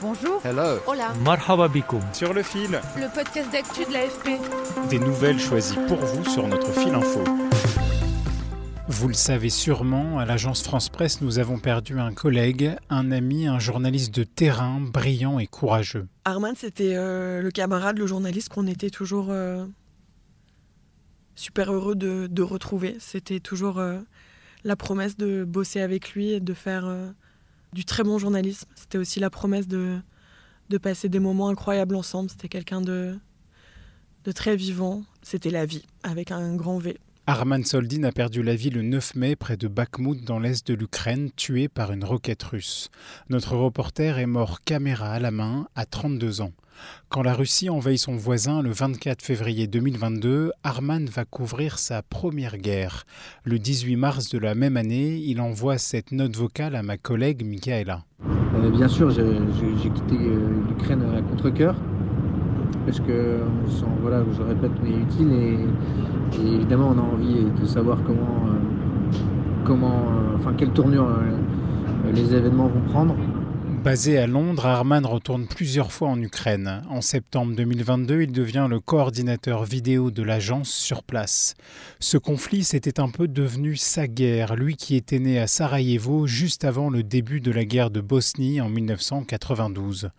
Bonjour. Hello. Hola. Marhaba Sur le fil. Le podcast d'actu de l'AFP. Des nouvelles choisies pour vous sur notre fil info. Vous le savez sûrement, à l'agence France Presse, nous avons perdu un collègue, un ami, un journaliste de terrain, brillant et courageux. Arman, c'était euh, le camarade, le journaliste qu'on était toujours euh, super heureux de, de retrouver. C'était toujours euh, la promesse de bosser avec lui et de faire euh, du très bon journalisme. C'était aussi la promesse de, passer des moments incroyables ensemble. C'était quelqu'un de, très vivant. C'était la vie, avec un grand V. Arman Soldin a perdu la vie le 9 mai près de Bakhmout dans l'est de l'Ukraine, tué par une roquette russe. Notre reporter est mort caméra à la main à 32 ans. Quand la Russie envahit son voisin le 24 février 2022, Arman va couvrir sa première guerre. Le 18 mars de la même année, il envoie cette note vocale à ma collègue Michaela. Euh, bien sûr, j'ai quitté euh, l'Ukraine à contre-coeur parce que voilà, je répète, on est utile et, évidemment on a envie de savoir comment, euh, comment, enfin quelle tournure les événements vont prendre. Basé à Londres, Arman retourne plusieurs fois en Ukraine. En septembre 2022, il devient le coordinateur vidéo de l'agence sur place. Ce conflit, c'était un peu devenu sa guerre, lui qui était né à Sarajevo juste avant le début de la guerre de Bosnie en 1992.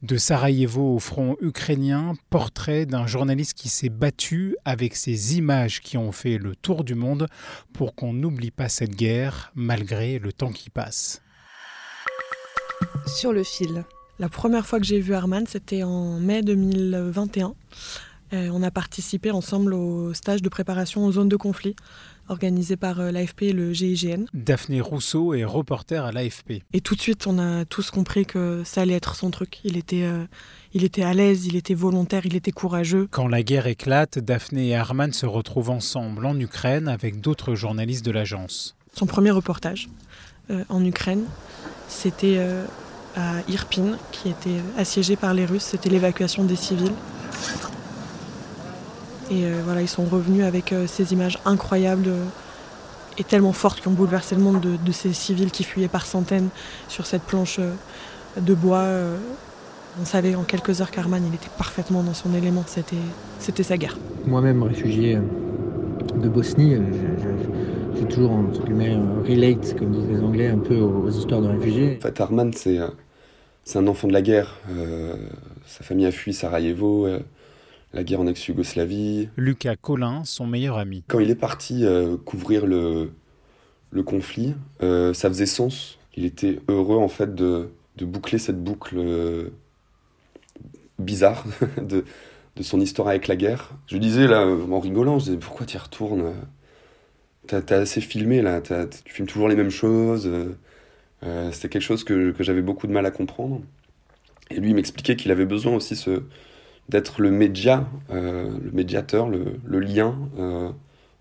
De Sarajevo au front ukrainien, portrait d'un journaliste qui s'est battu avec ces images qui ont fait le tour du monde pour qu'on n'oublie pas cette guerre malgré le temps qui passe. Sur le fil. La première fois que j'ai vu Arman, c'était en mai 2021. Euh, on a participé ensemble au stage de préparation aux zones de conflit organisé par euh, l'AFP et le GIGN. Daphné Rousseau est reporter à l'AFP. Et tout de suite, on a tous compris que ça allait être son truc. Il était, euh, il était à l'aise, il était volontaire, il était courageux. Quand la guerre éclate, Daphné et Arman se retrouvent ensemble en Ukraine avec d'autres journalistes de l'agence. Son premier reportage euh, en Ukraine, c'était euh, à Irpin, qui était assiégé par les Russes. C'était l'évacuation des civils. Et euh, voilà, ils sont revenus avec euh, ces images incroyables euh, et tellement fortes qui ont bouleversé le monde de, ces civils qui fuyaient par centaines sur cette planche de bois. on savait en quelques heures qu'Arman, il était parfaitement dans son élément. C'était, c'était sa guerre. Moi-même réfugié de Bosnie, j'ai toujours entre guillemets euh, relate, comme disent les Anglais, un peu aux, aux histoires de réfugiés. En fait, Arman, c'est c'est un enfant de la guerre. Euh, sa famille a fui Sarajevo, euh, la guerre en ex-Yougoslavie. Lucas Collin, son meilleur ami. Quand il est parti euh, couvrir le, le conflit, euh, ça faisait sens. Il était heureux en fait de, de boucler cette boucle euh, bizarre de, de son histoire avec la guerre. Je lui disais là, en rigolant, je disais pourquoi tu y retournes? T'as assez filmé là, t'as- tu filmes toujours les mêmes choses. euh, euh, C'était quelque chose que, que j'avais beaucoup de mal à comprendre. Et lui m'expliquait qu'il avait besoin aussi d'être le média, euh, le médiateur, le, le lien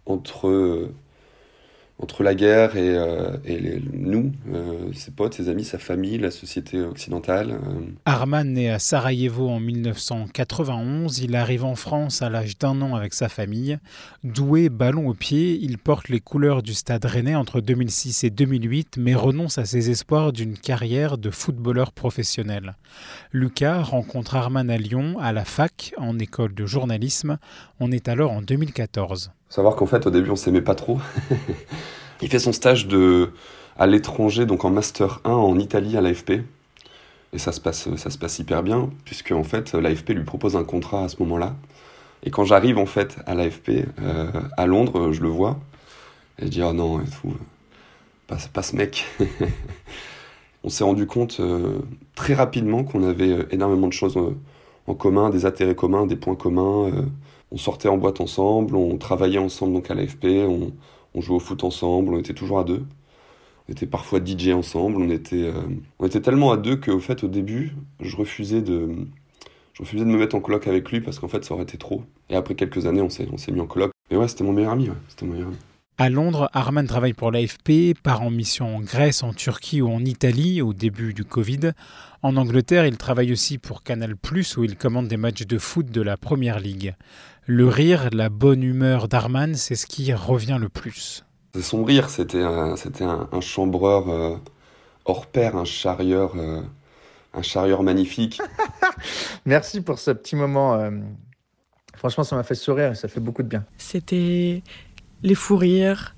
entre, entre la guerre et, euh, nous, euh, ses potes, ses amis, sa famille, la société occidentale. euh. Arman naît à Sarajevo en 1991. Il arrive en France à l'âge d'un an avec sa famille. Doué ballon au pied, il porte les couleurs du stade rennais entre 2006 et 2008, mais renonce à ses espoirs d'une carrière de footballeur professionnel. Lucas rencontre Arman à Lyon, à la fac, en école de journalisme. On est alors en 2014. Savoir qu'en fait, au début, on s'aimait pas trop. Il fait son stage de, à l'étranger, donc en Master 1 en Italie à l'AFP. Et ça se passe, ça se passe hyper bien, puisque en fait, l'AFP lui propose un contrat à ce moment-là. Et quand j'arrive en fait à l'AFP, euh, à Londres, je le vois. Et je dis, oh non, et tout, pas, pas ce mec. on s'est rendu compte euh, très rapidement qu'on avait euh, énormément de choses en commun, des intérêts communs, des points communs. On sortait en boîte ensemble, on travaillait ensemble donc à l'AFP, on, jouait au foot ensemble, on était toujours à deux. On était parfois DJ ensemble, on était, euh, on était tellement à deux qu'au fait, au début, je refusais de, je refusais de me mettre en coloc avec lui parce qu'en fait, ça aurait été trop. Et après quelques années, on s'est, mis en coloc. Et ouais, c'était mon meilleur ami, ouais, c'était mon meilleur ami. À Londres, Arman travaille pour l'AFP, part en mission en Grèce, en Turquie ou en Italie au début du Covid. En Angleterre, il travaille aussi pour Canal+, où il commande des matchs de foot de la Première Ligue. Le rire, la bonne humeur d'Arman, c'est ce qui revient le plus. Son rire, c'était un, c'était un, un chambreur euh, hors pair, un charieur, euh, un charieur magnifique. Merci pour ce petit moment. euh, Franchement, ça m'a fait sourire et ça fait beaucoup de bien. C'était les fous rires,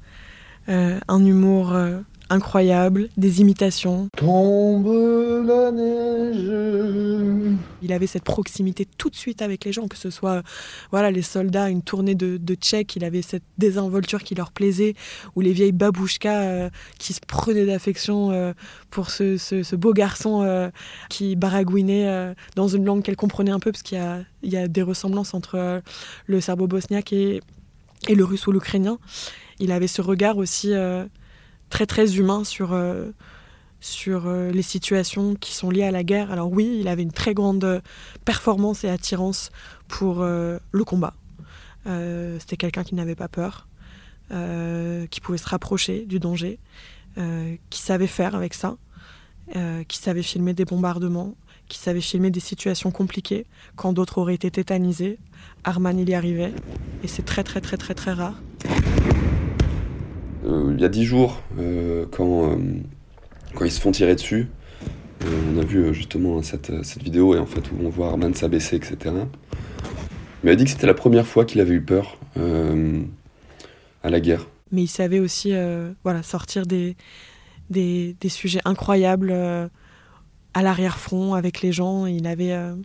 euh, un humour euh, incroyable, des imitations. Tombe la neige. Il avait cette proximité tout de suite avec les gens, que ce soit voilà les soldats, une tournée de, de tchèques, il avait cette désinvolture qui leur plaisait, ou les vieilles babouchkas euh, qui se prenaient d'affection pour ce, ce- ce beau garçon qui baragouinait dans une langue qu'elle comprenait un peu, parce qu'il y y a des ressemblances entre le serbo-bosniaque et, et le russe ou l'ukrainien. Il avait ce regard aussi euh, très très humain sur, euh, euh, les situations qui sont liées à la guerre. Alors oui, il avait une très grande performance et attirance pour le combat. C'était quelqu'un qui n'avait pas peur, qui pouvait se rapprocher du danger, qui savait faire avec ça, qui savait filmer des bombardements, qui savait filmer des situations compliquées quand d'autres auraient été tétanisés. Arman, il y arrivait, et c'est très très très très très rare. Euh, il y a dix jours, euh, quand, euh, quand ils se font tirer dessus, on a vu justement cette, cette vidéo et en fait où on voit Arman s'abaisser, etc. Mais il a dit que c'était la première fois qu'il avait eu peur à la guerre. mais il savait aussi voilà, sortir des, des, des sujets incroyables à l'arrière-front avec les gens. Il avait, euh,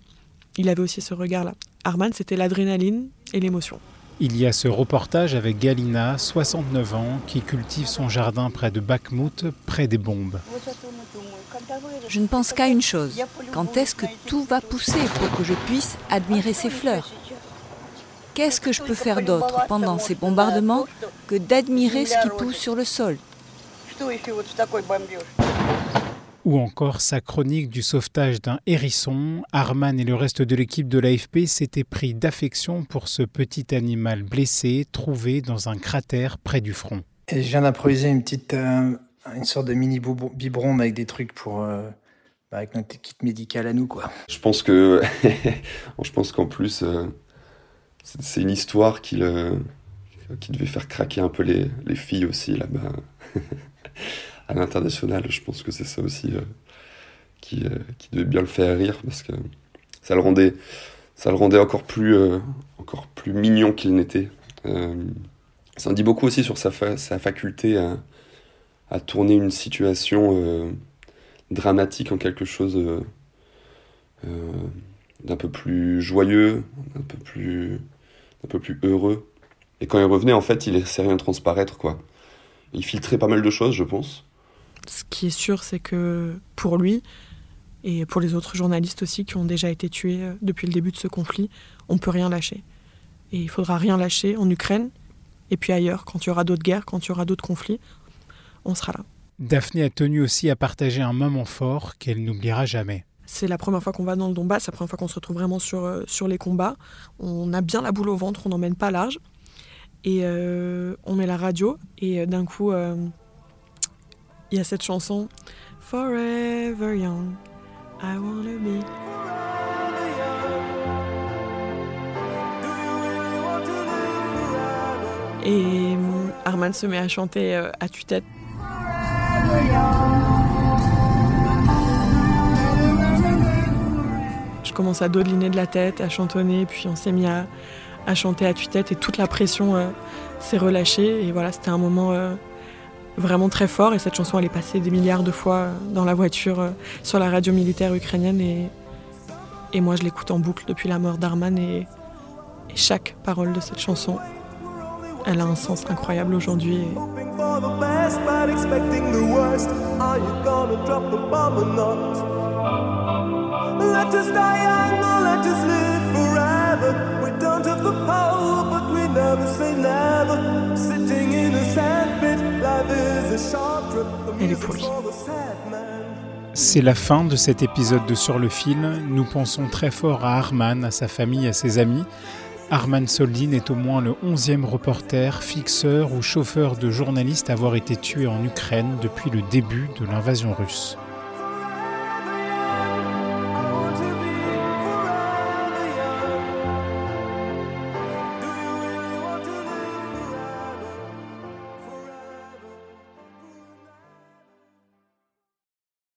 il avait aussi ce regard-là. Arman, c'était l'adrénaline et l'émotion. Il y a ce reportage avec Galina, 69 ans, qui cultive son jardin près de Bakhmut, près des bombes. Je ne pense qu'à une chose. Quand est-ce que tout va pousser pour que je puisse admirer ces fleurs? Qu'est-ce que je peux faire d'autre pendant ces bombardements que d'admirer ce qui pousse sur le sol? Ou encore sa chronique du sauvetage d'un hérisson, Arman et le reste de l'équipe de l'AFP s'étaient pris d'affection pour ce petit animal blessé trouvé dans un cratère près du front. Et je viens d'improviser une petite, euh, une sorte de mini biberon avec des trucs pour, euh, bah, avec notre kit médical à nous, quoi. Je pense que, je pense qu'en plus, euh, c'est c'est une histoire qui, le, qui devait faire craquer un peu les, les filles aussi là-bas. à l'international, je pense que c'est ça aussi euh, qui, euh, qui devait bien le faire rire parce que ça le rendait, ça le rendait encore plus, euh, encore plus mignon qu'il n'était. Ça en dit beaucoup aussi sur sa, fa- sa faculté à, à tourner une situation dramatique en quelque chose d'un peu plus joyeux, un peu plus, un peu plus heureux. Et quand il revenait, en fait, il laissait rien transparaître, quoi. Il filtrait pas mal de choses, je pense. Ce qui est sûr, c'est que pour lui, et pour les autres journalistes aussi qui ont déjà été tués euh, depuis le début de ce conflit, on peut rien lâcher. Et il faudra rien lâcher en Ukraine, et puis ailleurs, quand il y aura d'autres guerres, quand il y aura d'autres conflits, on sera là. Daphné a tenu aussi à partager un moment fort qu'elle n'oubliera jamais. C'est la première fois qu'on va dans le Donbass, c'est la première fois qu'on se retrouve vraiment sur, euh, sur les combats. On a bien la boule au ventre, on n'emmène pas large. Et euh, on met la radio, et d'un coup, euh, il y a cette chanson Forever Young, I wanna be. Et euh, Arman se met à chanter euh, à tue-tête. Je commence à dodeliner de la tête, à chantonner, puis on s'est mis à, à chanter à tue-tête et toute la pression euh, s'est relâchée. Et voilà, c'était un moment vraiment très fort. Et cette chanson, elle est passée des milliards de fois dans la voiture, euh, sur la radio militaire ukrainienne. Et, et moi, je l'écoute en boucle depuis la mort d'Arman. Et, et chaque parole de cette chanson, elle a un sens incroyable aujourd'hui. Et- C'est la fin de cet épisode de Sur le fil. Nous pensons très fort à Arman, à sa famille, à ses amis. Arman Soldin est au moins le 11e reporter, fixeur ou chauffeur de journaliste à avoir été tué en Ukraine depuis le début de l'invasion russe.